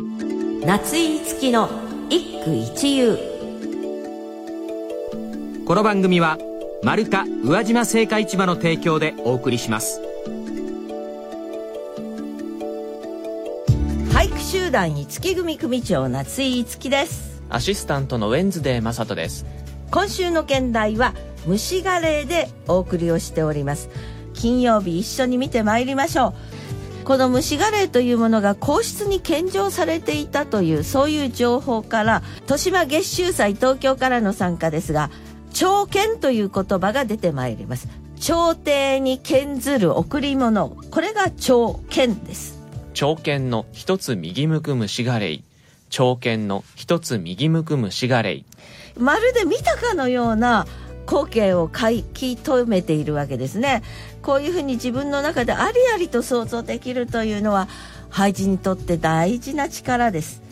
夏井月きの一句一遊。この番組は丸太宇和島青果市場の提供でお送りします。俳句集団に月組組長夏井月です。アシスタントのウェンズデーマサトです。今週の兼題は虫ガレーでお送りをしております。金曜日一緒に見てまいりましょうこの虫ガレーというものが皇室に献上されていたというそういう情報から豊島月収祭東京からの参加ですが朝見という言葉が出てまいります朝廷に献ずる贈り物これが朝見です長剣の一つ右向く虫がれい。長剣の一つ右向く虫がれい。まるで見たかのような光景を書き留めているわけですね。こういうふうに自分の中でありありと想像できるというのは俳人にとって大事な力です。